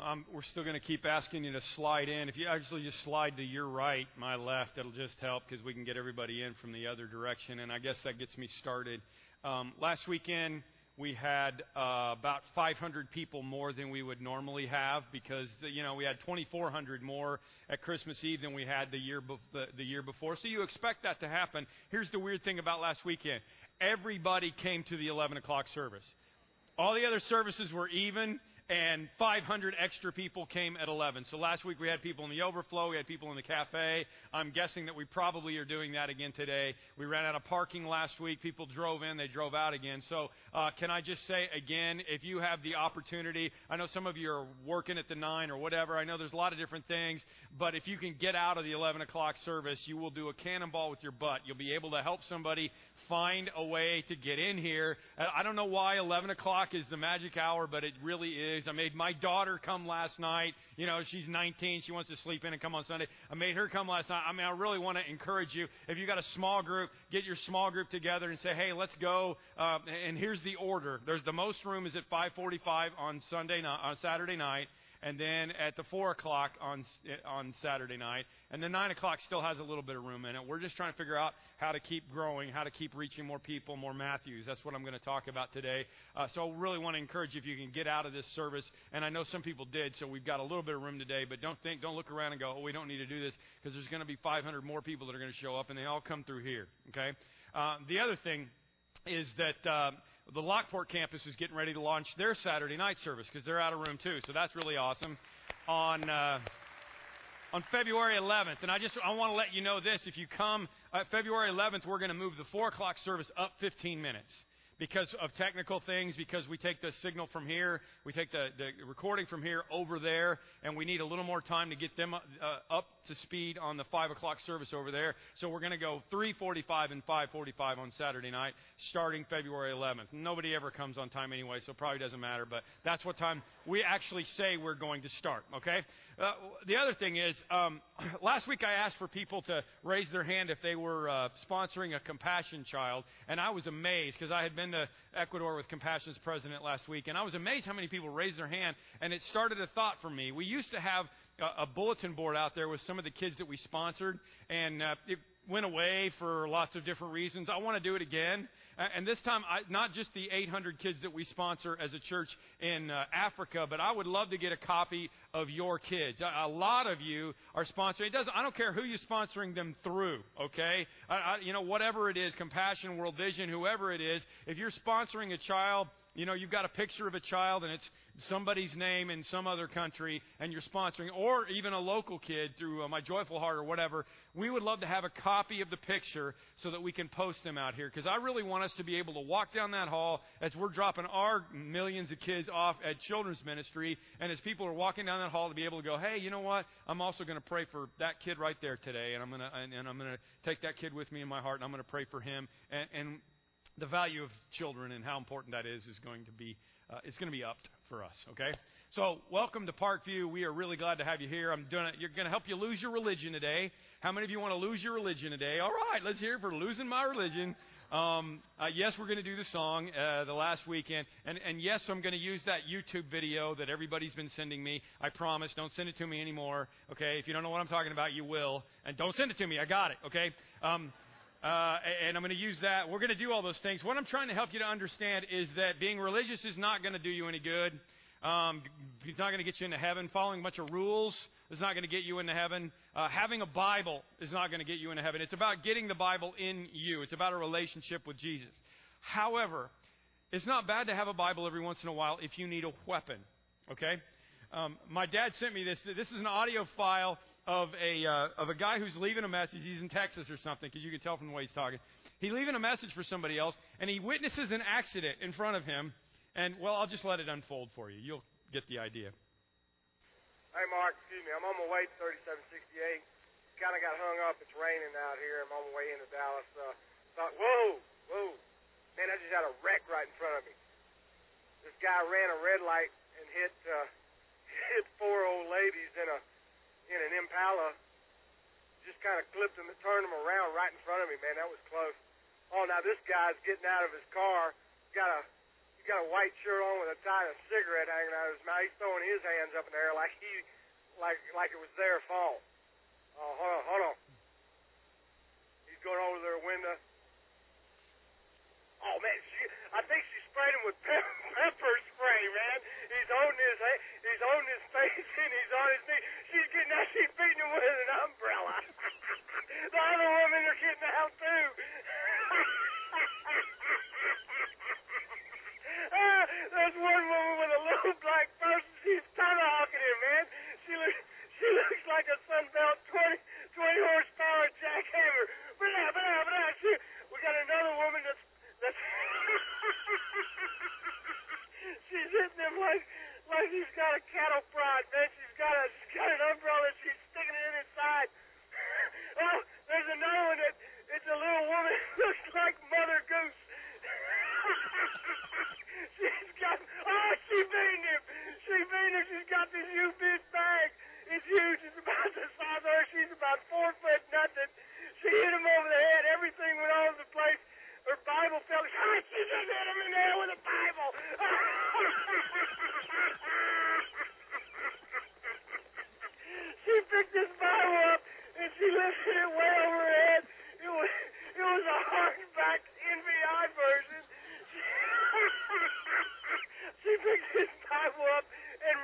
um, we're still going to keep asking you to slide in. If you actually just slide to your right, my left, it'll just help because we can get everybody in from the other direction. And I guess that gets me started. Um, last weekend, we had uh, about 500 people more than we would normally have because you know we had 2,400 more at Christmas Eve than we had the year be- the year before. So you expect that to happen. Here's the weird thing about last weekend: everybody came to the 11 o'clock service. All the other services were even and 500 extra people came at 11. So last week we had people in the overflow, we had people in the cafe. I'm guessing that we probably are doing that again today. We ran out of parking last week. People drove in, they drove out again. So uh, can I just say again, if you have the opportunity, I know some of you are working at the 9 or whatever. I know there's a lot of different things, but if you can get out of the 11 o'clock service, you will do a cannonball with your butt. You'll be able to help somebody find a way to get in here. Uh, I don't know why 11 o'clock is the magic hour, but it really is. I made my daughter come last night. You know, she's 19. She wants to sleep in and come on Sunday. I made her come last night. I mean, I really want to encourage you. If you got a small group, get your small group together and say, hey, let's go. Uh, and here's the order. There's the most room is at 5:45 on Sunday on Saturday night and then at the four o'clock on on Saturday night, and then nine o'clock still has a little bit of room in it. We're just trying to figure out how to keep growing, how to keep reaching more people, more Matthews. That's what I'm going to talk about today. Uh, so I really want to encourage you if you can get out of this service, and I know some people did, so we've got a little bit of room today. But don't think, don't look around and go, oh, we don't need to do this because there's going to be 500 more people that are going to show up, and they all come through here. Okay. Uh, the other thing is that. Uh, the Lockport campus is getting ready to launch their Saturday night service because they're out of room too. So that's really awesome. On uh, on February 11th, and I just I want to let you know this: if you come uh, February 11th, we're going to move the four o'clock service up 15 minutes because of technical things, because we take the signal from here, we take the, the recording from here over there, and we need a little more time to get them uh, up to speed on the 5 o'clock service over there. So we're going to go 3.45 and 5.45 on Saturday night, starting February 11th. Nobody ever comes on time anyway, so it probably doesn't matter, but that's what time we actually say we're going to start, okay? Uh, the other thing is, um, last week I asked for people to raise their hand if they were uh, sponsoring a Compassion child, and I was amazed because I had been to Ecuador with Compassion's president last week, and I was amazed how many people raised their hand, and it started a thought for me. We used to have a, a bulletin board out there with some of the kids that we sponsored, and uh, it went away for lots of different reasons. I want to do it again. And this time, I, not just the 800 kids that we sponsor as a church in uh, Africa, but I would love to get a copy of your kids. A, a lot of you are sponsoring. It doesn't. I don't care who you're sponsoring them through. Okay, I, I, you know whatever it is, Compassion, World Vision, whoever it is. If you're sponsoring a child, you know you've got a picture of a child and it's somebody's name in some other country and you're sponsoring, or even a local kid through uh, My Joyful Heart or whatever, we would love to have a copy of the picture so that we can post them out here. Because I really want us to be able to walk down that hall as we're dropping our millions of kids off at children's ministry, and as people are walking down that hall to be able to go, hey, you know what? I'm also going to pray for that kid right there today, and I'm going to and, I'm going to take that kid with me in my heart, and I'm going to pray for him. And, and the value of children and how important that is is going to be uh, it's going to be upped for us. Okay. So welcome to Parkview. We are really glad to have you here. I'm doing it. You're going to help you lose your religion today. How many of you want to lose your religion today? All right, let's hear it for losing my religion. Um, uh, yes, we're going to do the song uh, the last weekend, and, and yes, I'm going to use that YouTube video that everybody's been sending me. I promise, don't send it to me anymore. Okay, if you don't know what I'm talking about, you will, and don't send it to me. I got it. Okay. Um, uh, and I'm going to use that. We're going to do all those things. What I'm trying to help you to understand is that being religious is not going to do you any good. Um, it's not going to get you into heaven. Following a bunch of rules is not going to get you into heaven. Uh, having a Bible is not going to get you into heaven. It's about getting the Bible in you. It's about a relationship with Jesus. However, it's not bad to have a Bible every once in a while if you need a weapon. Okay? Um, my dad sent me this. This is an audio file of a uh, of a guy who's leaving a message. He's in Texas or something because you can tell from the way he's talking. He's leaving a message for somebody else, and he witnesses an accident in front of him. And well, I'll just let it unfold for you. You'll get the idea. Hey, Mark. Excuse me. I'm on my way to 3768. Kind of got hung up. It's raining out here. I'm on my way into Dallas. Uh, thought, whoa, whoa, man! I just had a wreck right in front of me. This guy ran a red light and hit uh, hit four old ladies in a in an Impala, just kind of clipped and turned them around right in front of me. Man, that was close. Oh, now this guy's getting out of his car. Got a got a white shirt on with a tie and a cigarette hanging out of his mouth. He's throwing his hands up in the air like he, like like it was their fault. Oh, hold on, hold on. He's going over their window. Oh man, she, I think she sprayed him with pepper, pepper spray, man. He's holding his he's holding his face and he's on his. She's getting out, she's beating him with an umbrella. the other women are getting out too. ah, there's one woman with a little black person. She's tomahawking him, man. She looks she looks like a Sunbelt 20, 20 horsepower jackhammer. Blah, blah, blah. She, we got another woman that's that's she's hitting him like like he's got a cattle prod, man. She's got a she's got an umbrella. She's sticking it in his side. oh, there's another one that it's a little woman looks like Mother Goose. she's got oh, she beat him. She beat him. She's got this huge bag. It's huge. It's about the size of her. She's about four foot nothing. She hit him over the head. Everything went all over the place. Her Bible fell. Oh, ah, she just hit him in the head with a Bible. she picked this Bible up and she lifted it way over her head. It was it was a hardback NVI version. she picked this Bible up and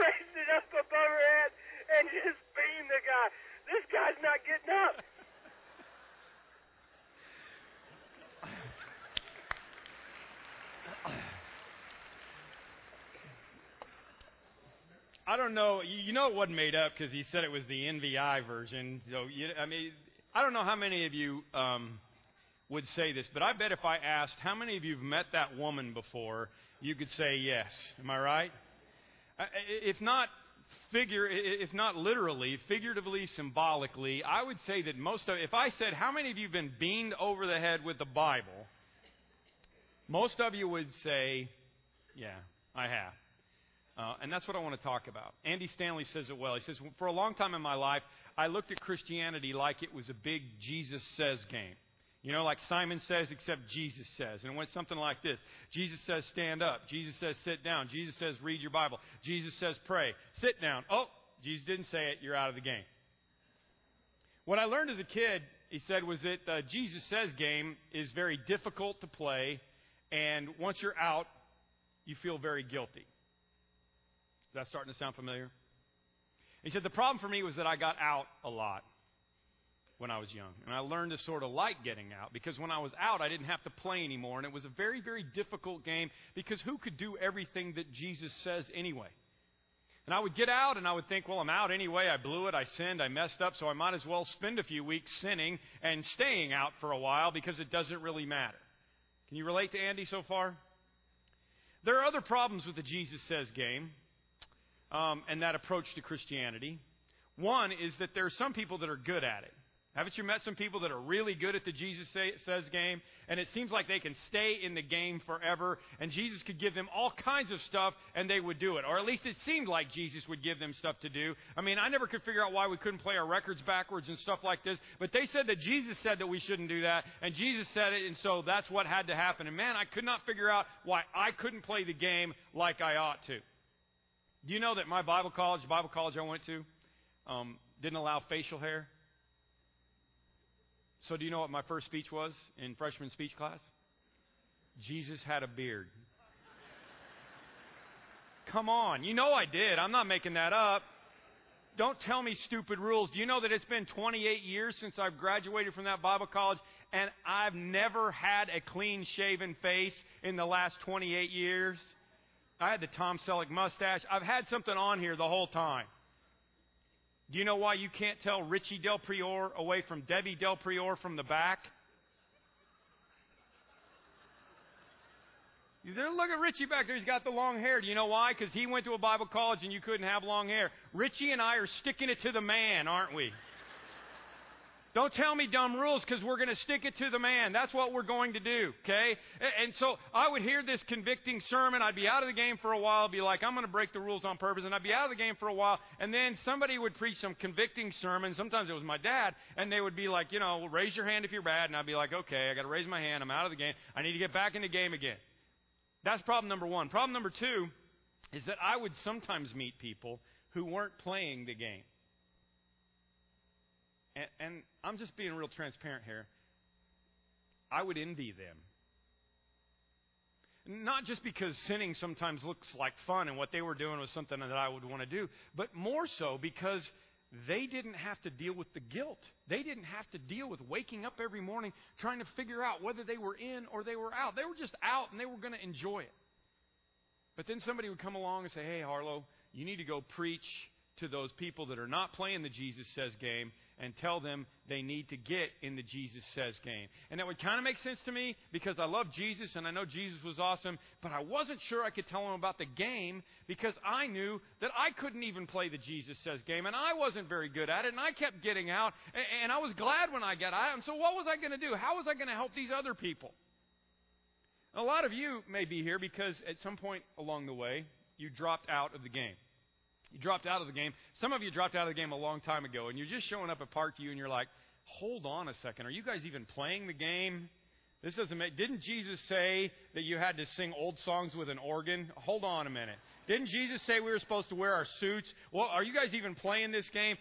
raised it up above her head and just beamed the guy. This guy's not getting up. I don't know. You know it wasn't made up because he said it was the NVI version. So you, I mean, I don't know how many of you um, would say this, but I bet if I asked how many of you have met that woman before, you could say yes. Am I right? If not figure, if not literally, figuratively, symbolically, I would say that most of, if I said how many of you have been beamed over the head with the Bible, most of you would say, yeah, I have. Uh, and that's what I want to talk about. Andy Stanley says it well. He says, For a long time in my life, I looked at Christianity like it was a big Jesus says game. You know, like Simon says, except Jesus says. And it went something like this Jesus says, stand up. Jesus says, sit down. Jesus says, read your Bible. Jesus says, pray. Sit down. Oh, Jesus didn't say it. You're out of the game. What I learned as a kid, he said, was that the Jesus says game is very difficult to play. And once you're out, you feel very guilty. That starting to sound familiar? He said, The problem for me was that I got out a lot when I was young. And I learned to sort of like getting out because when I was out, I didn't have to play anymore. And it was a very, very difficult game because who could do everything that Jesus says anyway? And I would get out and I would think, well, I'm out anyway. I blew it. I sinned. I messed up. So I might as well spend a few weeks sinning and staying out for a while because it doesn't really matter. Can you relate to Andy so far? There are other problems with the Jesus Says game um, and that approach to Christianity. One is that there are some people that are good at it. Haven't you met some people that are really good at the Jesus say, Says game? And it seems like they can stay in the game forever, and Jesus could give them all kinds of stuff, and they would do it. Or at least it seemed like Jesus would give them stuff to do. I mean, I never could figure out why we couldn't play our records backwards and stuff like this, but they said that Jesus said that we shouldn't do that, and Jesus said it, and so that's what had to happen. And man, I could not figure out why I couldn't play the game like I ought to. Do you know that my Bible college, the Bible college I went to, um, didn't allow facial hair? So, do you know what my first speech was in freshman speech class? Jesus had a beard. Come on. You know I did. I'm not making that up. Don't tell me stupid rules. Do you know that it's been 28 years since I've graduated from that Bible college and I've never had a clean shaven face in the last 28 years? I had the Tom Selleck mustache. I've had something on here the whole time. Do you know why you can't tell Richie Del Prior away from Debbie Del Prior from the back? You Look at Richie back there. He's got the long hair. Do you know why? Because he went to a Bible college and you couldn't have long hair. Richie and I are sticking it to the man, aren't we? Don't tell me dumb rules because we're going to stick it to the man. That's what we're going to do, okay? And so I would hear this convicting sermon. I'd be out of the game for a while. I'd be like, I'm going to break the rules on purpose. And I'd be out of the game for a while. And then somebody would preach some convicting sermon. Sometimes it was my dad. And they would be like, you know, raise your hand if you're bad. And I'd be like, okay, I got to raise my hand. I'm out of the game. I need to get back in the game again. That's problem number one. Problem number two is that I would sometimes meet people who weren't playing the game. And, and I'm just being real transparent here. I would envy them. Not just because sinning sometimes looks like fun and what they were doing was something that I would want to do, but more so because they didn't have to deal with the guilt. They didn't have to deal with waking up every morning trying to figure out whether they were in or they were out. They were just out and they were going to enjoy it. But then somebody would come along and say, Hey, Harlow, you need to go preach to those people that are not playing the Jesus Says game and tell them they need to get in the Jesus Says game. And that would kind of make sense to me because I love Jesus and I know Jesus was awesome, but I wasn't sure I could tell them about the game because I knew that I couldn't even play the Jesus Says game and I wasn't very good at it and I kept getting out and I was glad when I got out. And so what was I going to do? How was I going to help these other people? A lot of you may be here because at some point along the way, you dropped out of the game. You dropped out of the game. Some of you dropped out of the game a long time ago, and you're just showing up at Parkview, and you're like, hold on a second. Are you guys even playing the game? This doesn't make. Didn't Jesus say that you had to sing old songs with an organ? Hold on a minute. Didn't Jesus say we were supposed to wear our suits? Well, are you guys even playing this game?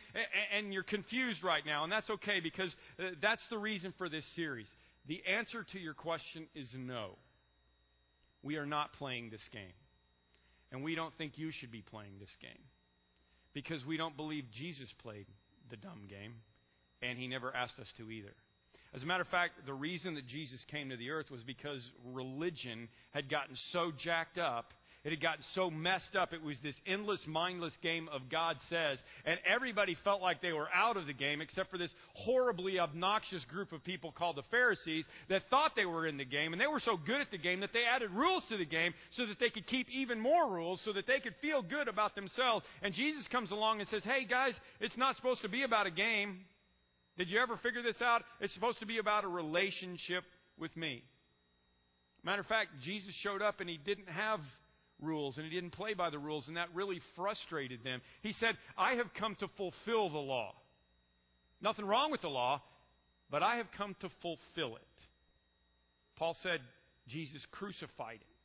And you're confused right now, and that's okay because uh, that's the reason for this series. The answer to your question is no. We are not playing this game. And we don't think you should be playing this game because we don't believe Jesus played the dumb game, and he never asked us to either. As a matter of fact, the reason that Jesus came to the earth was because religion had gotten so jacked up it had gotten so messed up. It was this endless, mindless game of God says. And everybody felt like they were out of the game except for this horribly obnoxious group of people called the Pharisees that thought they were in the game. And they were so good at the game that they added rules to the game so that they could keep even more rules so that they could feel good about themselves. And Jesus comes along and says, Hey guys, it's not supposed to be about a game. Did you ever figure this out? It's supposed to be about a relationship with me. Matter of fact, Jesus showed up and he didn't have rules and he didn't play by the rules, and that really frustrated them. He said, I have come to fulfill the law. Nothing wrong with the law, but I have come to fulfill it. Paul said, Jesus crucified him.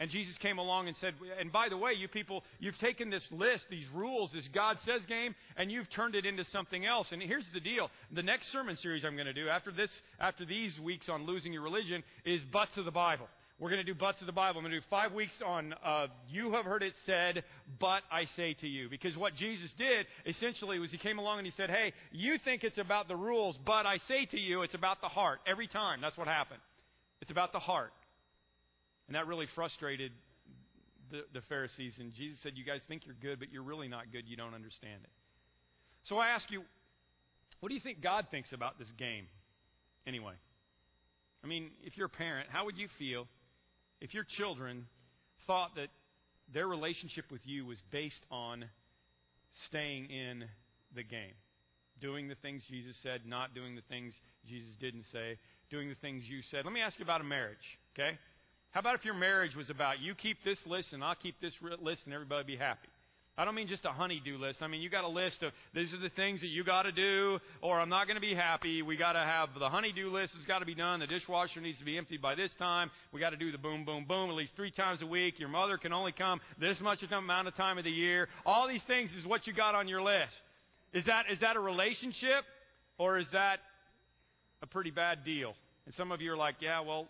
And Jesus came along and said, and by the way, you people, you've taken this list, these rules, this God says game, and you've turned it into something else. And here's the deal. The next sermon series I'm going to do after this, after these weeks on losing your religion is butts of the Bible. We're going to do butts of the Bible. I'm going to do five weeks on uh, you have heard it said, but I say to you. Because what Jesus did essentially was he came along and he said, hey, you think it's about the rules, but I say to you, it's about the heart. Every time. That's what happened. It's about the heart. And that really frustrated the, the Pharisees. And Jesus said, you guys think you're good, but you're really not good. You don't understand it. So I ask you, what do you think God thinks about this game? Anyway. I mean, if you're a parent, how would you feel if your children thought that their relationship with you was based on staying in the game, doing the things Jesus said, not doing the things Jesus didn't say, doing the things you said. Let me ask you about a marriage, okay? How about if your marriage was about you keep this list and I'll keep this list and everybody be happy? I don't mean just a honey-do list. I mean you got a list of these are the things that you got to do, or I'm not going to be happy. We got to have the honey-do list has got to be done. The dishwasher needs to be emptied by this time. We got to do the boom, boom, boom at least three times a week. Your mother can only come this much amount of time of the year. All these things is what you got on your list. Is that is that a relationship, or is that a pretty bad deal? And some of you are like, yeah, well,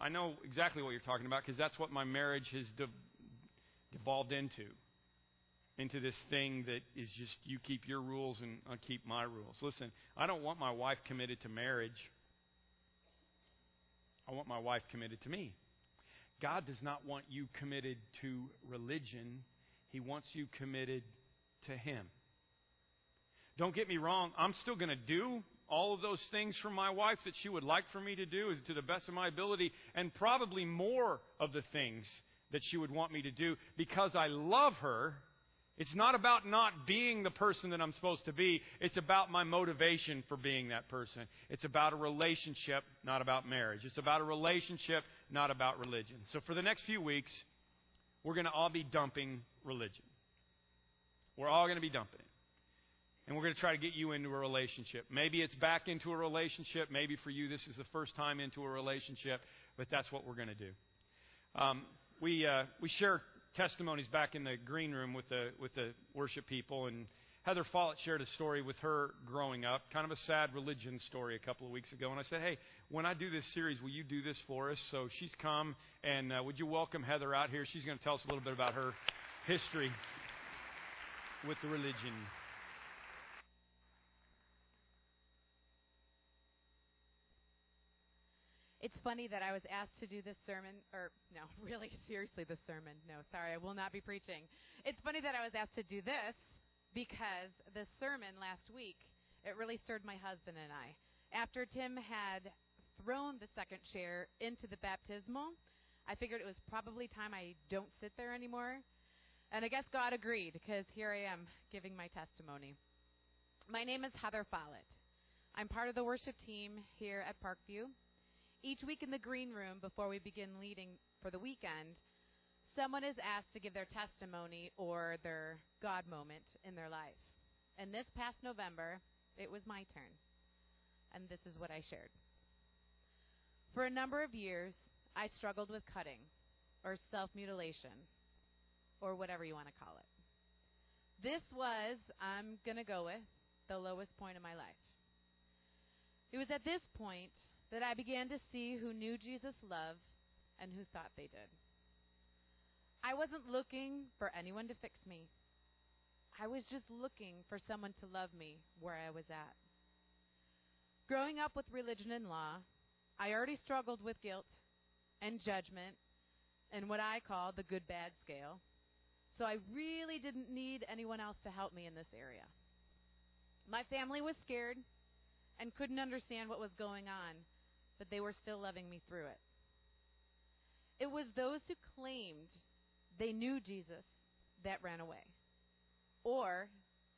I know exactly what you're talking about because that's what my marriage has de- devolved into into this thing that is just you keep your rules and I'll keep my rules. Listen, I don't want my wife committed to marriage. I want my wife committed to me. God does not want you committed to religion. He wants you committed to Him. Don't get me wrong, I'm still going to do all of those things for my wife that she would like for me to do to the best of my ability, and probably more of the things that she would want me to do because I love her it's not about not being the person that I'm supposed to be. It's about my motivation for being that person. It's about a relationship, not about marriage. It's about a relationship, not about religion. So for the next few weeks, we're going to all be dumping religion. We're all going to be dumping it. And we're going to try to get you into a relationship. Maybe it's back into a relationship. Maybe for you, this is the first time into a relationship. But that's what we're going to do. Um, we uh, we share testimonies back in the green room with the with the worship people, and Heather Follett shared a story with her growing up, kind of a sad religion story a couple of weeks ago. And I said, hey, when I do this series, will you do this for us? So she's come, and uh, would you welcome Heather out here? She's going to tell us a little bit about her history with the religion. It's funny that I was asked to do this sermon, or no, really, seriously, the sermon. No, sorry, I will not be preaching. It's funny that I was asked to do this because the sermon last week, it really stirred my husband and I. After Tim had thrown the second chair into the baptismal, I figured it was probably time I don't sit there anymore. And I guess God agreed because here I am giving my testimony. My name is Heather Follett. I'm part of the worship team here at Parkview. Each week in the green room before we begin leading for the weekend, someone is asked to give their testimony or their God moment in their life. And this past November, it was my turn. And this is what I shared. For a number of years, I struggled with cutting or self mutilation or whatever you want to call it. This was, I'm going to go with, the lowest point of my life. It was at this point that I began to see who knew Jesus' love and who thought they did. I wasn't looking for anyone to fix me. I was just looking for someone to love me where I was at. Growing up with religion and law, I already struggled with guilt and judgment and what I call the good bad scale. So I really didn't need anyone else to help me in this area. My family was scared and couldn't understand what was going on, but they were still loving me through it. It was those who claimed they knew Jesus that ran away. Or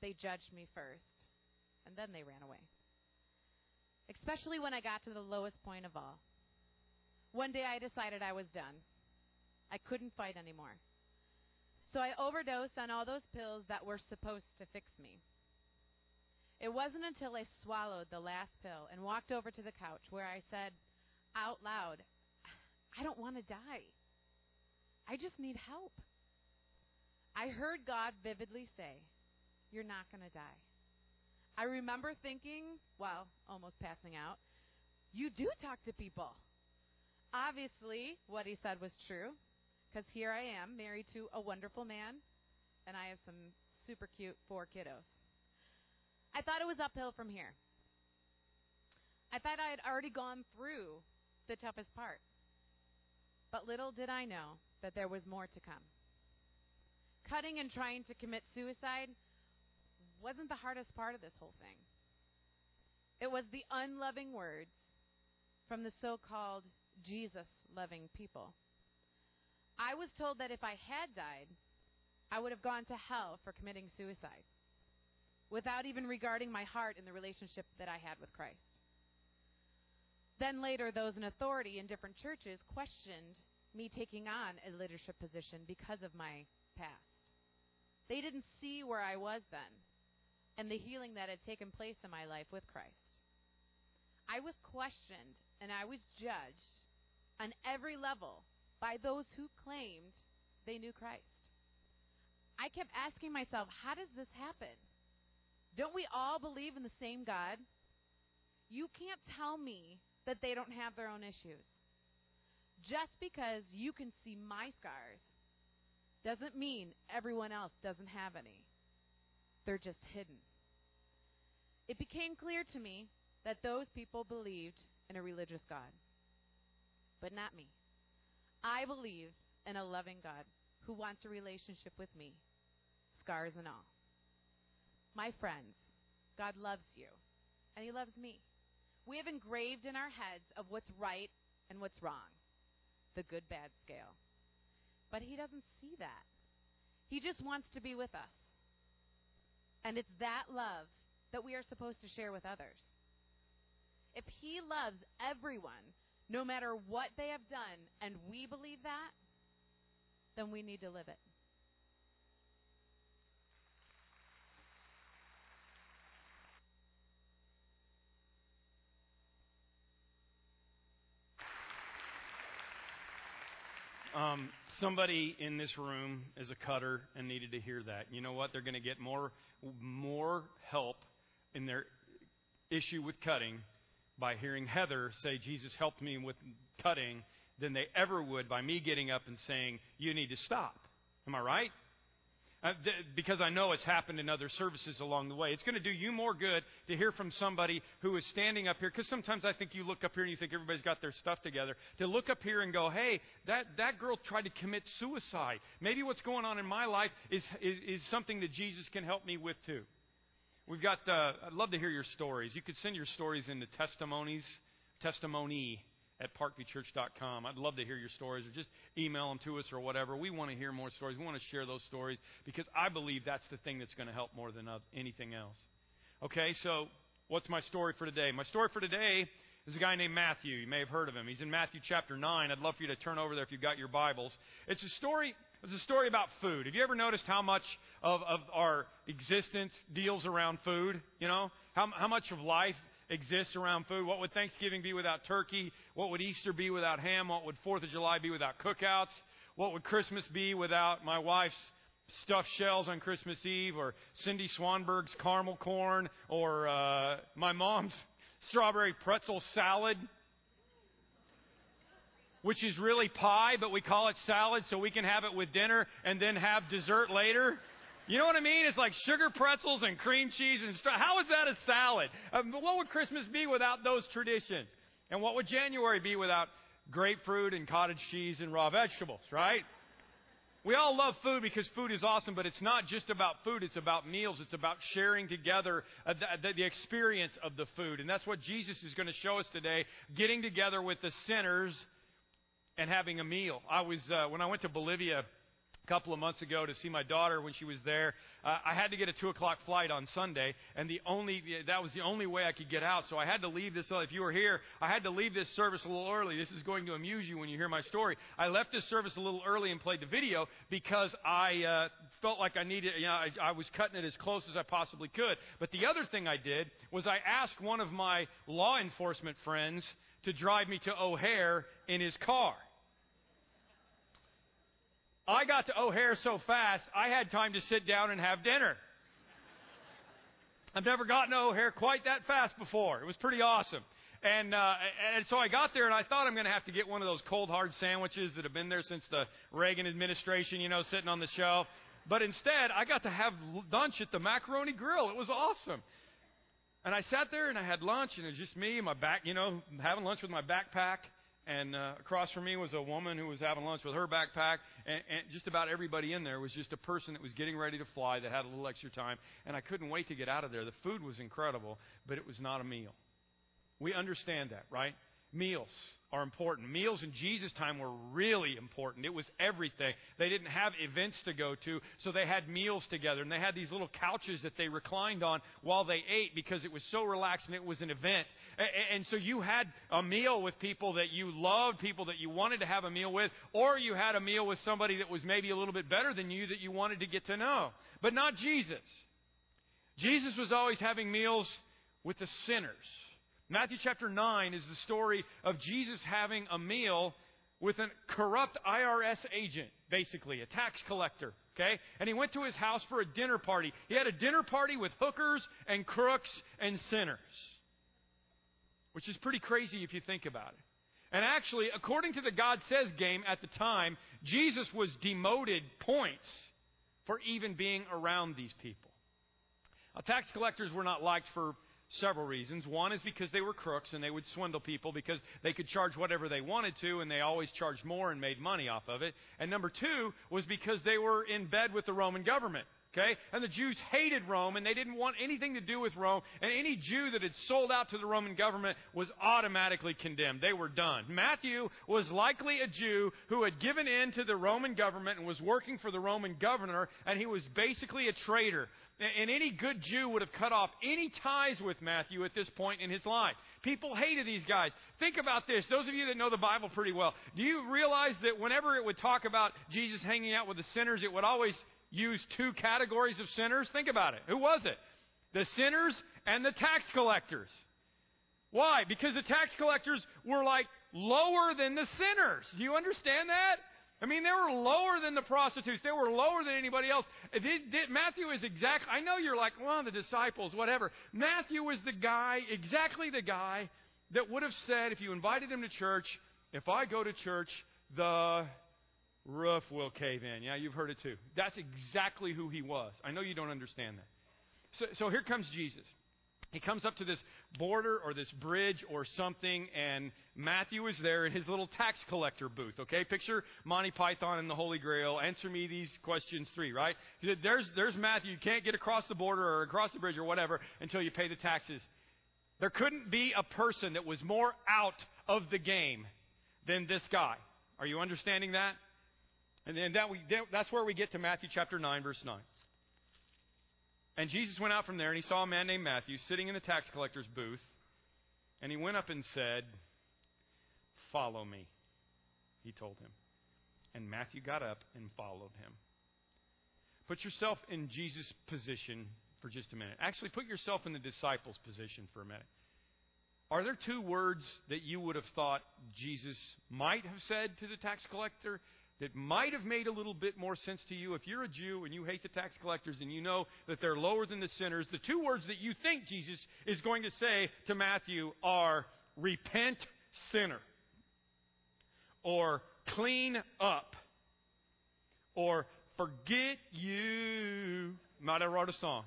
they judged me first, and then they ran away. Especially when I got to the lowest point of all. One day I decided I was done. I couldn't fight anymore. So I overdosed on all those pills that were supposed to fix me. It wasn't until I swallowed the last pill and walked over to the couch where I said out loud, I don't want to die. I just need help. I heard God vividly say, You're not going to die. I remember thinking, well, almost passing out, You do talk to people. Obviously, what he said was true, because here I am, married to a wonderful man, and I have some super cute four kiddos. I thought it was uphill from here. I thought I had already gone through the toughest part. But little did I know that there was more to come. Cutting and trying to commit suicide wasn't the hardest part of this whole thing. It was the unloving words from the so called Jesus loving people. I was told that if I had died, I would have gone to hell for committing suicide without even regarding my heart in the relationship that I had with Christ. Then later, those in authority in different churches questioned me taking on a leadership position because of my past. They didn't see where I was then and the healing that had taken place in my life with Christ. I was questioned and I was judged on every level by those who claimed they knew Christ. I kept asking myself, how does this happen? Don't we all believe in the same God? You can't tell me that they don't have their own issues. Just because you can see my scars doesn't mean everyone else doesn't have any. They're just hidden. It became clear to me that those people believed in a religious God, but not me. I believe in a loving God who wants a relationship with me, scars and all. My friends, God loves you, and He loves me. We have engraved in our heads of what's right and what's wrong, the good bad scale. But He doesn't see that. He just wants to be with us. And it's that love that we are supposed to share with others. If He loves everyone, no matter what they have done, and we believe that, then we need to live it. Um, somebody in this room is a cutter and needed to hear that. You know what? They're going to get more more help in their issue with cutting by hearing Heather say, Jesus helped me with cutting, than they ever would by me getting up and saying, You need to stop. Am I right? Uh, th- because I know it's happened in other services along the way. It's going to do you more good to hear from somebody who is standing up here. Because sometimes I think you look up here and you think everybody's got their stuff together. To look up here and go, hey, that, that girl tried to commit suicide. Maybe what's going on in my life is, is, is something that Jesus can help me with too. We've got, uh, I'd love to hear your stories. You could send your stories into testimonies, testimony at parkviewchurch.com. I'd love to hear your stories or just email them to us or whatever. We want to hear more stories. We want to share those stories because I believe that's the thing that's going to help more than anything else. Okay, so what's my story for today? My story for today is a guy named Matthew. You may have heard of him. He's in Matthew chapter 9. I'd love for you to turn over there if you've got your Bibles. It's a story. It's a story about food. Have you ever noticed how much of, of our existence deals around food? You know, how, how much of life exists around food. What would Thanksgiving be without turkey? What would Easter be without ham? What would Fourth of July be without cookouts? What would Christmas be without my wife's stuffed shells on Christmas Eve, or Cindy Swanberg's caramel corn, or uh, my mom's strawberry pretzel salad? Which is really pie, but we call it salad so we can have it with dinner and then have dessert later. You know what I mean? It's like sugar pretzels and cream cheese and stuff. How is that a salad? Um, what would Christmas be without those traditions? And what would January be without grapefruit and cottage cheese and raw vegetables, right? We all love food because food is awesome, but it's not just about food. It's about meals. It's about sharing together uh, the, the, experience of the food. And that's what Jesus is going to show us today, getting together with the sinners and having a meal. I was, uh, when I went to Bolivia a couple of months ago to see my daughter when she was there. Uh, I had to get a two o'clock flight on Sunday, and the only that was the only way I could get out. So I had to leave this. If you were here, I had to leave this service a little early. This is going to amuse you when you hear my story. I left this service a little early and played the video because I uh, felt like I needed. You know, I, I was cutting it as close as I possibly could. But the other thing I did was I asked one of my law enforcement friends to drive me to O'Hare in his car. I got to O'Hare so fast, I had time to sit down and have dinner. I've never gotten to O'Hare quite that fast before. It was pretty awesome. And, uh, and so I got there and I thought I'm going to have to get one of those cold hard sandwiches that have been there since the Reagan administration, you know, sitting on the shelf. But instead, I got to have lunch at the Macaroni Grill. It was awesome. And I sat there and I had lunch and it was just me, and my back, you know, having lunch with my backpack. And uh, across from me was a woman who was having lunch with her backpack, and, and just about everybody in there was just a person that was getting ready to fly that had a little extra time. And I couldn't wait to get out of there. The food was incredible, but it was not a meal. We understand that, right? Meals are important. Meals in Jesus' time were really important. It was everything. They didn't have events to go to, so they had meals together. And they had these little couches that they reclined on while they ate because it was so relaxed and it was an event. And so you had a meal with people that you loved, people that you wanted to have a meal with, or you had a meal with somebody that was maybe a little bit better than you that you wanted to get to know. But not Jesus. Jesus was always having meals with the sinners. Matthew chapter 9 is the story of Jesus having a meal with a corrupt IRS agent, basically, a tax collector. Okay? And he went to his house for a dinner party. He had a dinner party with hookers and crooks and sinners. Which is pretty crazy if you think about it. And actually, according to the God Says game at the time, Jesus was demoted points for even being around these people. Now, tax collectors were not liked for several reasons. One is because they were crooks and they would swindle people because they could charge whatever they wanted to and they always charged more and made money off of it. And number two was because they were in bed with the Roman government. Okay? And the Jews hated Rome and they didn't want anything to do with Rome. And any Jew that had sold out to the Roman government was automatically condemned. They were done. Matthew was likely a Jew who had given in to the Roman government and was working for the Roman governor, and he was basically a traitor. And any good Jew would have cut off any ties with Matthew at this point in his life. People hated these guys. Think about this. Those of you that know the Bible pretty well, do you realize that whenever it would talk about Jesus hanging out with the sinners, it would always use two categories of sinners? Think about it. Who was it? The sinners and the tax collectors. Why? Because the tax collectors were like lower than the sinners. Do you understand that? I mean, they were lower than the prostitutes. They were lower than anybody else. Matthew is exact. I know you're like, well, the disciples, whatever. Matthew was the guy, exactly the guy that would have said, if you invited him to church, if I go to church, the roof will cave in. Yeah, you've heard it too. That's exactly who he was. I know you don't understand that. So, so here comes Jesus. He comes up to this border or this bridge or something, and Matthew is there in his little tax collector booth. Okay, picture Monty Python and the Holy Grail. Answer me these questions three, right? There's, there's Matthew. You can't get across the border or across the bridge or whatever until you pay the taxes. There couldn't be a person that was more out of the game than this guy. Are you understanding that? And then that we, that's where we get to Matthew chapter 9, verse 9. And Jesus went out from there, and he saw a man named Matthew sitting in the tax collector's booth. And he went up and said, Follow me, he told him. And Matthew got up and followed him. Put yourself in Jesus' position for just a minute. Actually, put yourself in the disciples' position for a minute. Are there two words that you would have thought Jesus might have said to the tax collector that might have made a little bit more sense to you if you're a Jew and you hate the tax collectors and you know that they're lower than the sinners, the two words that you think Jesus is going to say to Matthew are repent, sinner, or clean up, or forget you. Might have wrote a song,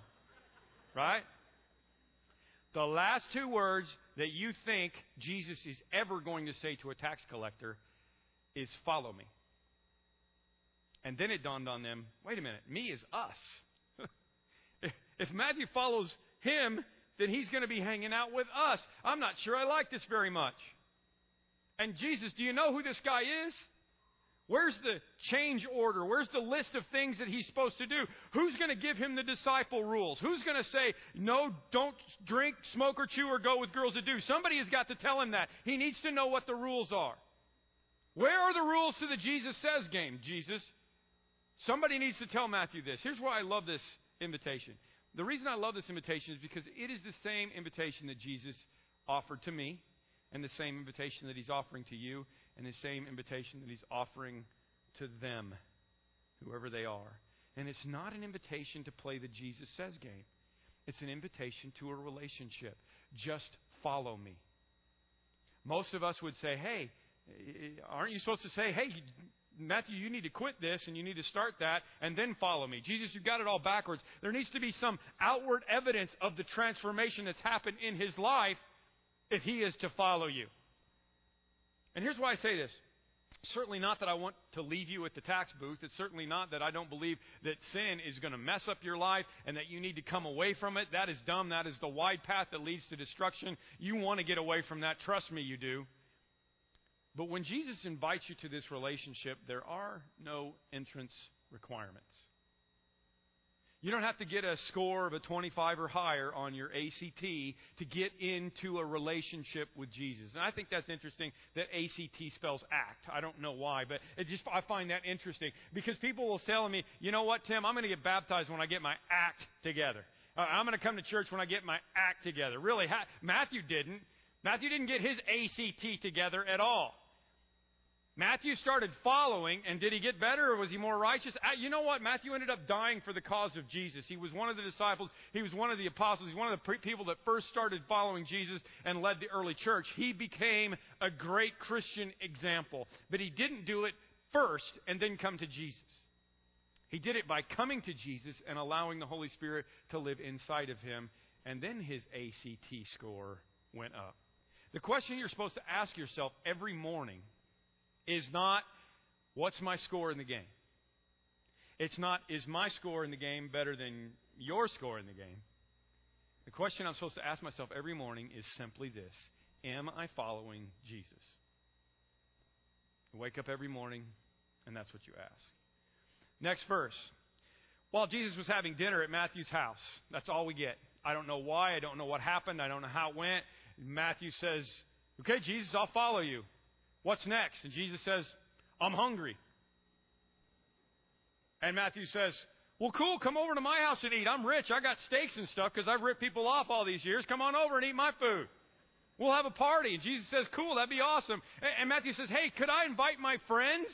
right? The last two words that you think Jesus is ever going to say to a tax collector is follow me. And then it dawned on them wait a minute, me is us. if Matthew follows him, then he's going to be hanging out with us. I'm not sure I like this very much. And Jesus, do you know who this guy is? Where's the change order? Where's the list of things that he's supposed to do? Who's going to give him the disciple rules? Who's going to say, no, don't drink, smoke, or chew, or go with girls that do? Somebody has got to tell him that. He needs to know what the rules are. Where are the rules to the Jesus says game, Jesus? Somebody needs to tell Matthew this. Here's why I love this invitation. The reason I love this invitation is because it is the same invitation that Jesus offered to me, and the same invitation that he's offering to you, and the same invitation that he's offering to them, whoever they are. And it's not an invitation to play the Jesus says game. It's an invitation to a relationship. Just follow me. Most of us would say, hey, eh, eh, aren't you supposed to say, hey, Matthew, you need to quit this and you need to start that and then follow me. Jesus, you've got it all backwards. There needs to be some outward evidence of the transformation that's happened in his life if he is to follow you. And here's why I say this. Certainly not that I want to leave you at the tax booth. It's certainly not that I don't believe that sin is going to mess up your life and that you need to come away from it. That is dumb. That is the wide path that leads to destruction. You want to get away from that. Trust me, you do. But when Jesus invites you to this relationship, there are no entrance requirements. You don't have to get a score of a 25 or higher on your ACT to get into a relationship with Jesus. And I think that's interesting that ACT spells act. I don't know why, but it just I find that interesting because people will tell me, "You know what, Tim? I'm going to get baptized when I get my act together. Uh, I'm going to come to church when I get my act together." Really, Matthew didn't. Matthew didn't get his ACT together at all. Matthew started following, and did he get better or was he more righteous? Uh, you know what? Matthew ended up dying for the cause of Jesus. He was one of the disciples, he was one of the apostles, he's one of the people that first started following Jesus and led the early church. He became a great Christian example, but he didn't do it first and then come to Jesus. He did it by coming to Jesus and allowing the Holy Spirit to live inside of him, and then his ACT score went up. The question you're supposed to ask yourself every morning is not what's my score in the game. It's not is my score in the game better than your score in the game. The question I'm supposed to ask myself every morning is simply this Am I following Jesus? Wake up every morning, and that's what you ask. Next verse. While Jesus was having dinner at Matthew's house, that's all we get. I don't know why. I don't know what happened. I don't know how it went. Matthew says, Okay, Jesus, I'll follow you. What's next? And Jesus says, I'm hungry. And Matthew says, Well, cool, come over to my house and eat. I'm rich. I got steaks and stuff because I've ripped people off all these years. Come on over and eat my food. We'll have a party. And Jesus says, Cool, that'd be awesome. And Matthew says, Hey, could I invite my friends?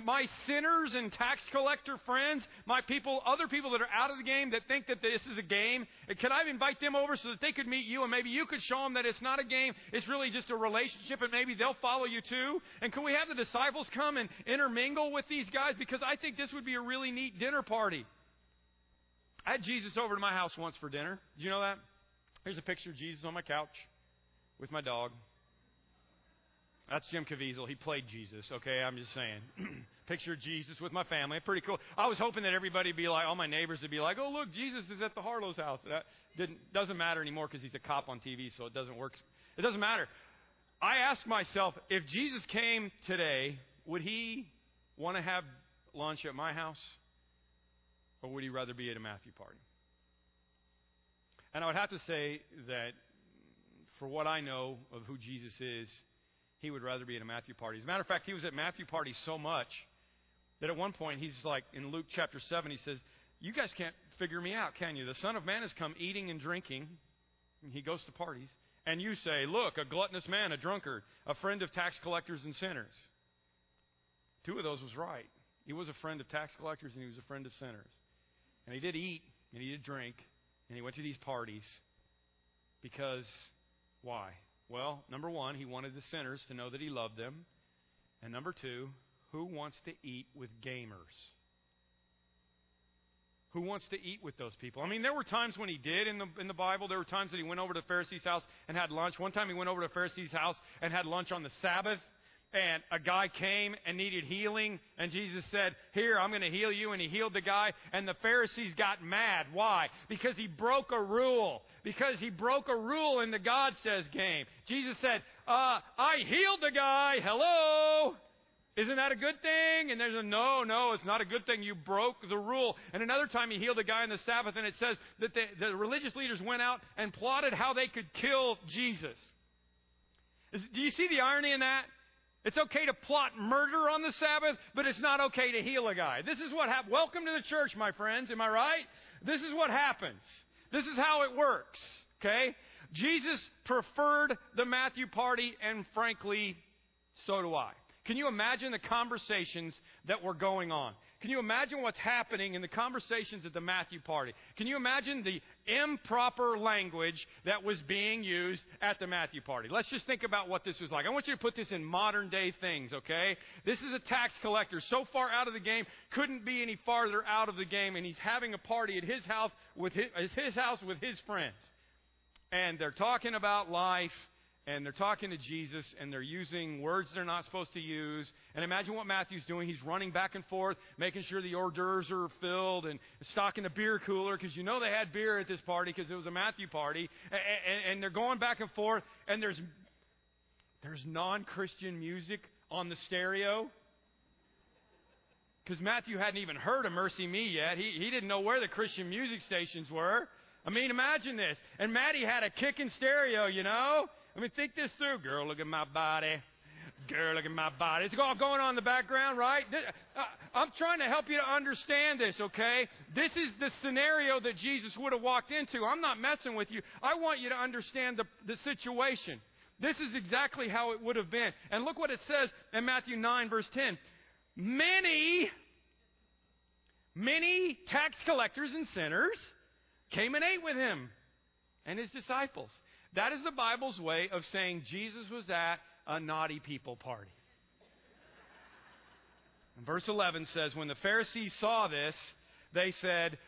My sinners and tax collector friends, my people, other people that are out of the game that think that this is a game, could I invite them over so that they could meet you and maybe you could show them that it's not a game, it's really just a relationship and maybe they'll follow you too? And can we have the disciples come and intermingle with these guys? Because I think this would be a really neat dinner party. I had Jesus over to my house once for dinner. Did you know that? Here's a picture of Jesus on my couch with my dog. That's Jim Caviezel. He played Jesus, okay? I'm just saying. Picture Jesus with my family. Pretty cool. I was hoping that everybody would be like, all my neighbors would be like, oh, look, Jesus is at the Harlow's house. That didn't, doesn't matter anymore because he's a cop on TV, so it doesn't work. It doesn't matter. I asked myself, if Jesus came today, would he want to have lunch at my house? Or would he rather be at a Matthew party? And I would have to say that for what I know of who Jesus is, he would rather be at a Matthew party. As a matter of fact, he was at Matthew parties so much that at one point he's like, in Luke chapter 7, he says, You guys can't figure me out, can you? The Son of Man has come eating and drinking. And he goes to parties. And you say, Look, a gluttonous man, a drunkard, a friend of tax collectors and sinners. Two of those was right. He was a friend of tax collectors and he was a friend of sinners. And he did eat and he did drink and he went to these parties because why? Well, number one, he wanted the sinners to know that he loved them. And number two, who wants to eat with gamers? Who wants to eat with those people? I mean, there were times when he did in the, in the Bible. There were times that he went over to Pharisee's house and had lunch. One time he went over to Pharisee's house and had lunch on the Sabbath and a guy came and needed healing, and Jesus said, Here, I'm going to heal you. And he healed the guy, and the Pharisees got mad. Why? Because he broke a rule. Because he broke a rule in the God says game. Jesus said, uh, I healed the guy. Hello? Isn't that a good thing? And there's a no, no, it's not a good thing. You broke the rule. And another time he healed a guy on the Sabbath, and it says that the, the religious leaders went out and plotted how they could kill Jesus. Do you see the irony in that? It's okay to plot murder on the Sabbath, but it's not okay to heal a guy. This is what happens. Welcome to the church, my friends. Am I right? This is what happens. This is how it works. Okay? Jesus preferred the Matthew party, and frankly, so do I. Can you imagine the conversations that were going on? Can you imagine what's happening in the conversations at the Matthew party? Can you imagine the improper language that was being used at the Matthew party? Let's just think about what this was like. I want you to put this in modern day things, okay? This is a tax collector so far out of the game, couldn't be any farther out of the game, and he's having a party at his house with his, his house with his friends. And they're talking about life and they're talking to Jesus and they're using words they're not supposed to use. And imagine what Matthew's doing. He's running back and forth, making sure the hors d'oeuvres are filled and stocking the beer cooler because you know they had beer at this party because it was a Matthew party. And, and they're going back and forth and there's, there's non-Christian music on the stereo. Because Matthew hadn't even heard of MercyMe yet. He, he didn't know where the Christian music stations were. I mean, imagine this. And Maddie had a kicking stereo, you know? I mean, think this through. Girl, look at my body. Girl, look at my body. It's all going on in the background, right? Uh, I'm trying to help you to understand this, okay? This is the scenario that Jesus would have walked into. I'm not messing with you. I want you to understand the, the situation. This is exactly how it would have been. And look what it says in Matthew 9, verse 10. Many, many tax collectors and sinners came and ate with him and his disciples. That is the Bible's way of saying Jesus was at a naughty people party. And verse 11 says, When the Pharisees saw this, they said,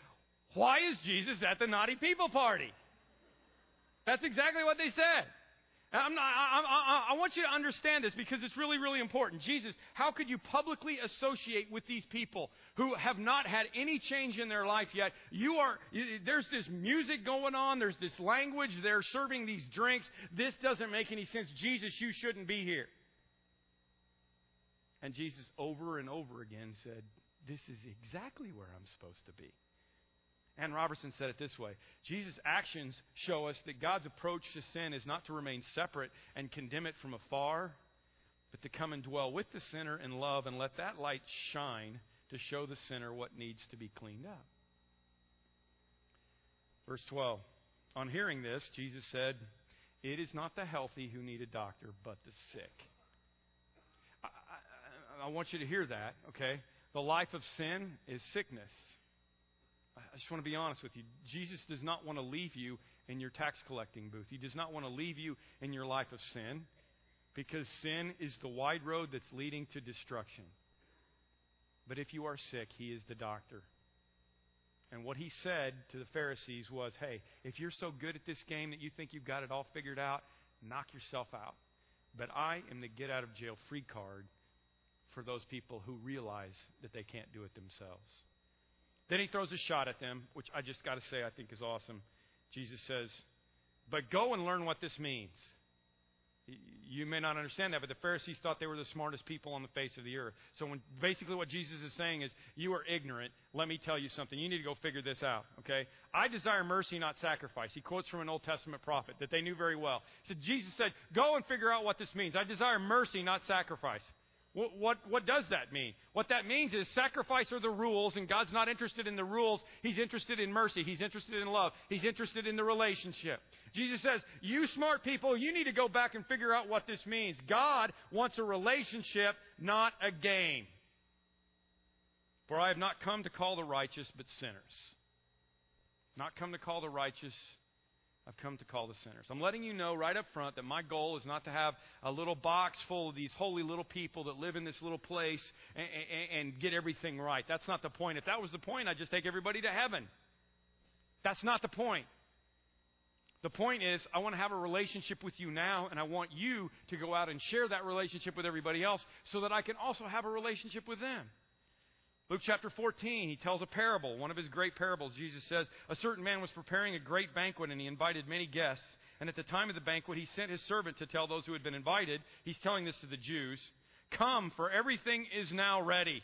Why is Jesus at the naughty people party? That's exactly what they said. I'm not, I, I, I, want you to understand this because it's really, really important. Jesus, how could you publicly associate with these people who have not had any change in their life yet? You are, there's this music going on, there's this language, they're serving these drinks. This doesn't make any sense. Jesus, you shouldn't be here. And Jesus, over and over again, said, This is exactly where I'm supposed to be. Ann Robertson said it this way Jesus' actions show us that God's approach to sin is not to remain separate and condemn it from afar, but to come and dwell with the sinner in love and let that light shine to show the sinner what needs to be cleaned up. Verse 12 On hearing this, Jesus said, It is not the healthy who need a doctor, but the sick. I want you to hear that, okay? The life of sin is sickness. I just want to be honest with you. Jesus does not want to leave you in your tax collecting booth. He does not want to leave you in your life of sin because sin is the wide road that's leading to destruction. But if you are sick, He is the doctor. And what He said to the Pharisees was hey, if you're so good at this game that you think you've got it all figured out, knock yourself out. But I am the get out of jail free card for those people who realize that they can't do it themselves. Then he throws a shot at them, which I just got to say I think is awesome. Jesus says, But go and learn what this means. You may not understand that, but the Pharisees thought they were the smartest people on the face of the earth. So when basically what Jesus is saying is, you are ignorant. Let me tell you something. You need to go figure this out. Okay? I desire mercy, not sacrifice. He quotes from an Old Testament prophet that they knew very well. Said, Jesus said, go and figure out what this means. I desire mercy, not sacrifice. What, what, what does that mean? What that means is sacrifice are the rules, and God's not interested in the rules. He's interested in mercy. He's interested in love. He's interested in the relationship. Jesus says, You smart people, you need to go back and figure out what this means. God wants a relationship, not a game. For I have not come to call the righteous, but sinners. Not come to call the righteous, I've come to call the sinners. I'm letting you know right up front that my goal is not to have a little box full of these holy little people that live in this little place and, and, and, get everything right. That's not the point. If that was the point, I'd just take everybody to heaven. That's not the point. The point is, I want to have a relationship with you now, and I want you to go out and share that relationship with everybody else so that I can also have a relationship with them. Luke chapter 14, he tells a parable, one of his great parables. Jesus says, A certain man was preparing a great banquet, and he invited many guests. And at the time of the banquet, he sent his servant to tell those who had been invited. He's telling this to the Jews Come, for everything is now ready.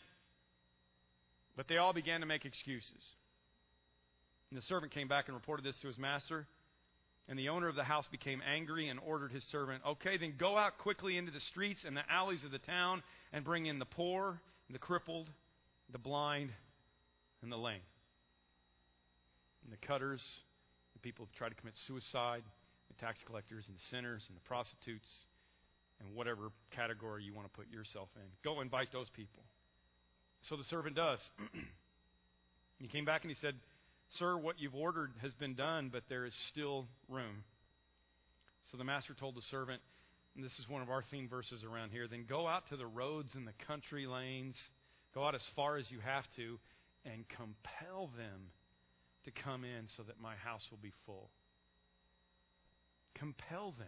But they all began to make excuses. And the servant came back and reported this to his master. And the owner of the house became angry and ordered his servant, Okay, then go out quickly into the streets and the alleys of the town and bring in the poor, and the crippled, the blind, and the lame. And the cutters, the people who try to commit suicide, the tax collectors and the sinners and the prostitutes, and whatever category you want to put yourself in. Go invite those people. So the servant does. he came back and he said, Sir, what you've ordered has been done, but there is still room. So the master told the servant, and this is one of our theme verses around here, then go out to the roads and the country lanes Go out as far as you have to and compel them to come in so that my house will be full. Compel them.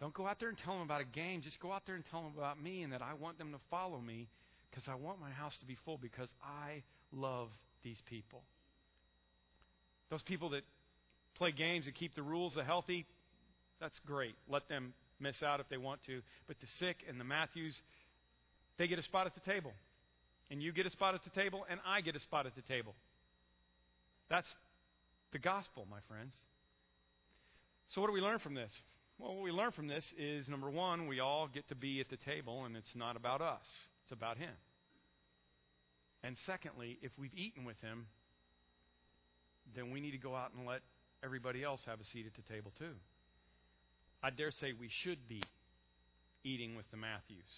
Don't go out there and tell them about a game. Just go out there and tell them about me and that I want them to follow me because I want my house to be full because I love these people. Those people that play games and keep the rules of healthy, that's great. Let them miss out if they want to. But the sick and the Matthews, they get a spot at the table. And you get a spot at the table, and I get a spot at the table. That's the gospel, my friends. So, what do we learn from this? Well, what we learn from this is number one, we all get to be at the table, and it's not about us, it's about Him. And secondly, if we've eaten with Him, then we need to go out and let everybody else have a seat at the table too. I dare say we should be eating with the Matthews.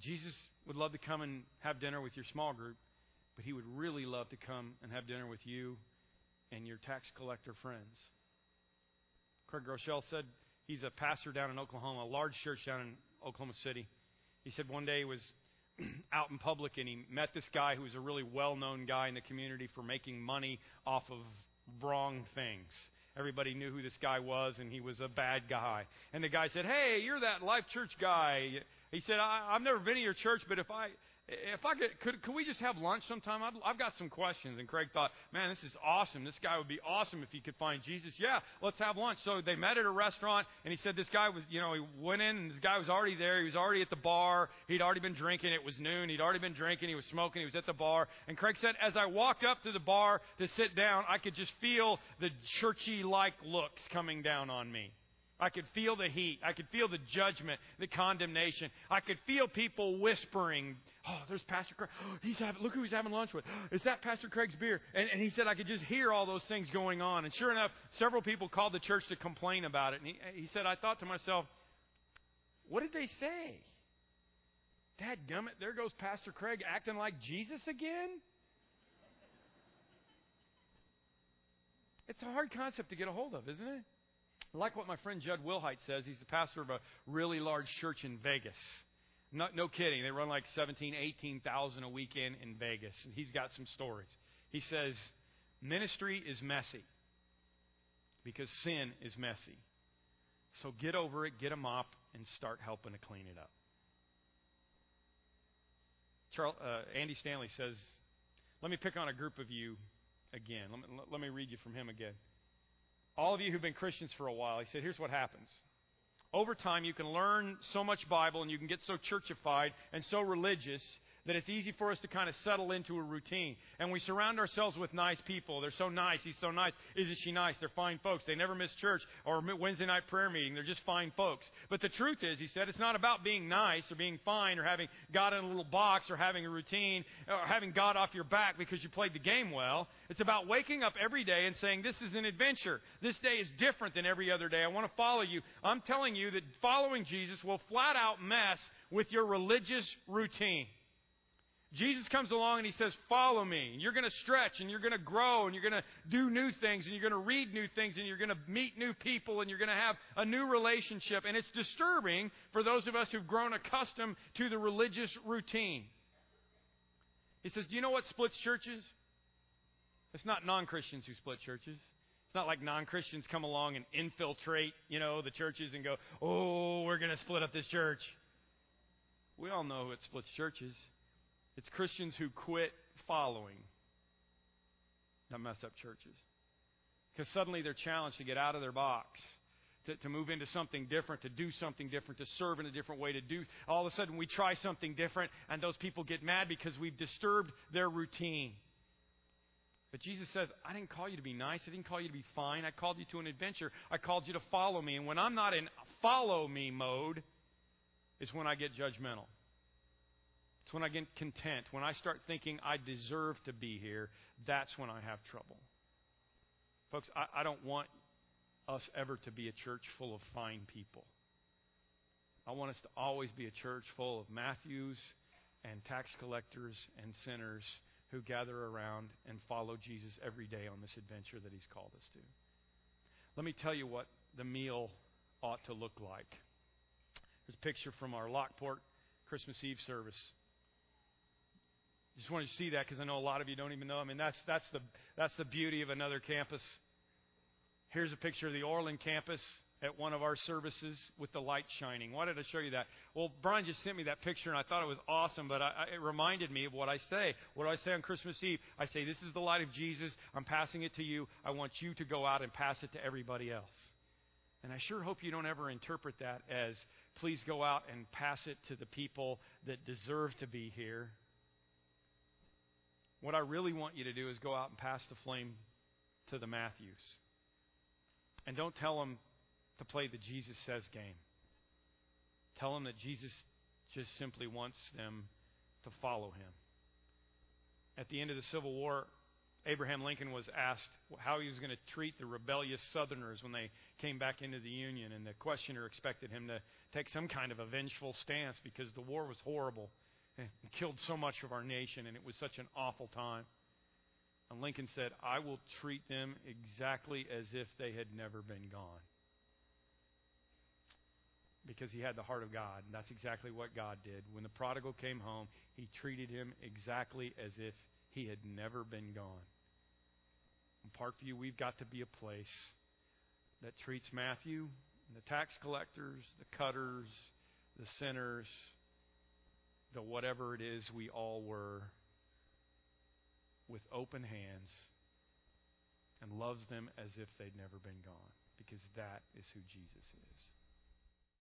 Jesus would love to come and have dinner with your small group, but he would really love to come and have dinner with you and your tax collector friends. Craig Groeschel said he's a pastor down in Oklahoma, a large church down in Oklahoma City. He said one day he was out in public and he met this guy who was a really well known guy in the community for making money off of wrong things. Everybody knew who this guy was, and he was a bad guy. And the guy said, Hey, you're that Life Church guy. He said, I, I've never been to your church, but if I if I could, could, could we just have lunch sometime? i have got some questions. And Craig thought, man, this is awesome. This guy would be awesome if he could find Jesus. Yeah, let's have lunch. So they met at a restaurant, and he said this guy was, you know, he went in, and this guy was already there. He was already at the bar. He'd already been drinking. It was noon. He'd already been drinking. He was smoking. He was at the bar. And Craig said, as I walked up to the bar to sit down, I could just feel the churchy-like looks coming down on me. I could feel the heat. I could feel the judgment, the condemnation. I could feel people whispering, Oh, there's Pastor Craig. Oh, he's having, look who he's having lunch with. Is that Pastor Craig's beer? And, and he said I could just hear all those things going on. And sure enough, several people called the church to complain about it. And he, he said, I thought to myself, what did they say? Dad gummit, there goes Pastor Craig acting like Jesus again? It's a hard concept to get a hold of, isn't it? I like what my friend Judd Wilhite says. He's the pastor of a really large church in Vegas. No, no kidding. They run like 17, 18,000 a weekend in Vegas. And he's got some stories. He says, ministry is messy because sin is messy. So get over it, get a mop, and start helping to clean it up. Charles, uh, Andy Stanley says, let me pick on a group of you again. Let me, let me read you from him again. All of you who've been Christians for a while, he said, here's what happens. Over time, you can learn so much Bible and you can get so churchified and so religious that it's easy for us to kind of settle into a routine. And we surround ourselves with nice people. They're so nice. He's so nice. Isn't she nice? They're fine folks. They never miss church or Wednesday night prayer meeting. They're just fine folks. But the truth is, he said, it's not about being nice or being fine or having God in a little box or having a routine or having God off your back because you played the game well. It's about waking up every day and saying, this is an adventure. This day is different than every other day. I want to follow you. I'm telling you that following Jesus will flat out mess with your religious routine. Jesus comes along and he says, Follow me. And you're going to stretch and you're going to grow and you're going to do new things and you're going to read new things and you're going to meet new people and you're going to have a new relationship. And it's disturbing for those of us who've grown accustomed to the religious routine. He says, Do you know what splits churches? It's not non Christians who split churches. It's not like non Christians come along and infiltrate, you know, the churches and go, Oh, we're going to split up this church. We all know it splits churches. It's Christians who quit following that mess up churches. Because suddenly they're challenged to get out of their box, to, to move into something different, to do something different, to serve in a different way, to do. All of a sudden we try something different, and those people get mad because we've disturbed their routine. But Jesus says, I didn't call you to be nice. I didn't call you to be fine. I called you to an adventure. I called you to follow me. And when I'm not in follow me mode, is when I get judgmental. It's when I get content. When I start thinking I deserve to be here, that's when I have trouble. Folks, I, I don't want us ever to be a church full of fine people. I want us to always be a church full of Matthews and tax collectors and sinners who gather around and follow Jesus every day on this adventure that He's called us to. Let me tell you what the meal ought to look like. There's a picture from our Lockport Christmas Eve service. Just wanted to see that because I know a lot of you don't even know. I mean, that's, that's, the, that's the beauty of another campus. Here's a picture of the Orland campus at one of our services with the light shining. Why did I show you that? Well, Brian just sent me that picture and I thought it was awesome, but I, I, it reminded me of what I say. What do I say on Christmas Eve? I say, This is the light of Jesus. I'm passing it to you. I want you to go out and pass it to everybody else. And I sure hope you don't ever interpret that as, please go out and pass it to the people that deserve to be here. What I really want you to do is go out and pass the flame to the Matthews. And don't tell them to play the Jesus says game. Tell them that Jesus just simply wants them to follow him. At the end of the Civil War, Abraham Lincoln was asked how he was going to treat the rebellious Southerners when they came back into the Union, and the questioner expected him to take some kind of a vengeful stance because the war was horrible and killed so much of our nation, and it was such an awful time. And Lincoln said, I will treat them exactly as if they had never been gone. Because he had the heart of God, and that's exactly what God did. When the prodigal came home, he treated him exactly as if he had never been gone. In Parkview, we've got to be a place that treats Matthew, the tax collectors, the cutters, the sinners, the whatever it is we all were with open hands and loves them as if they'd never been gone because that is who Jesus is.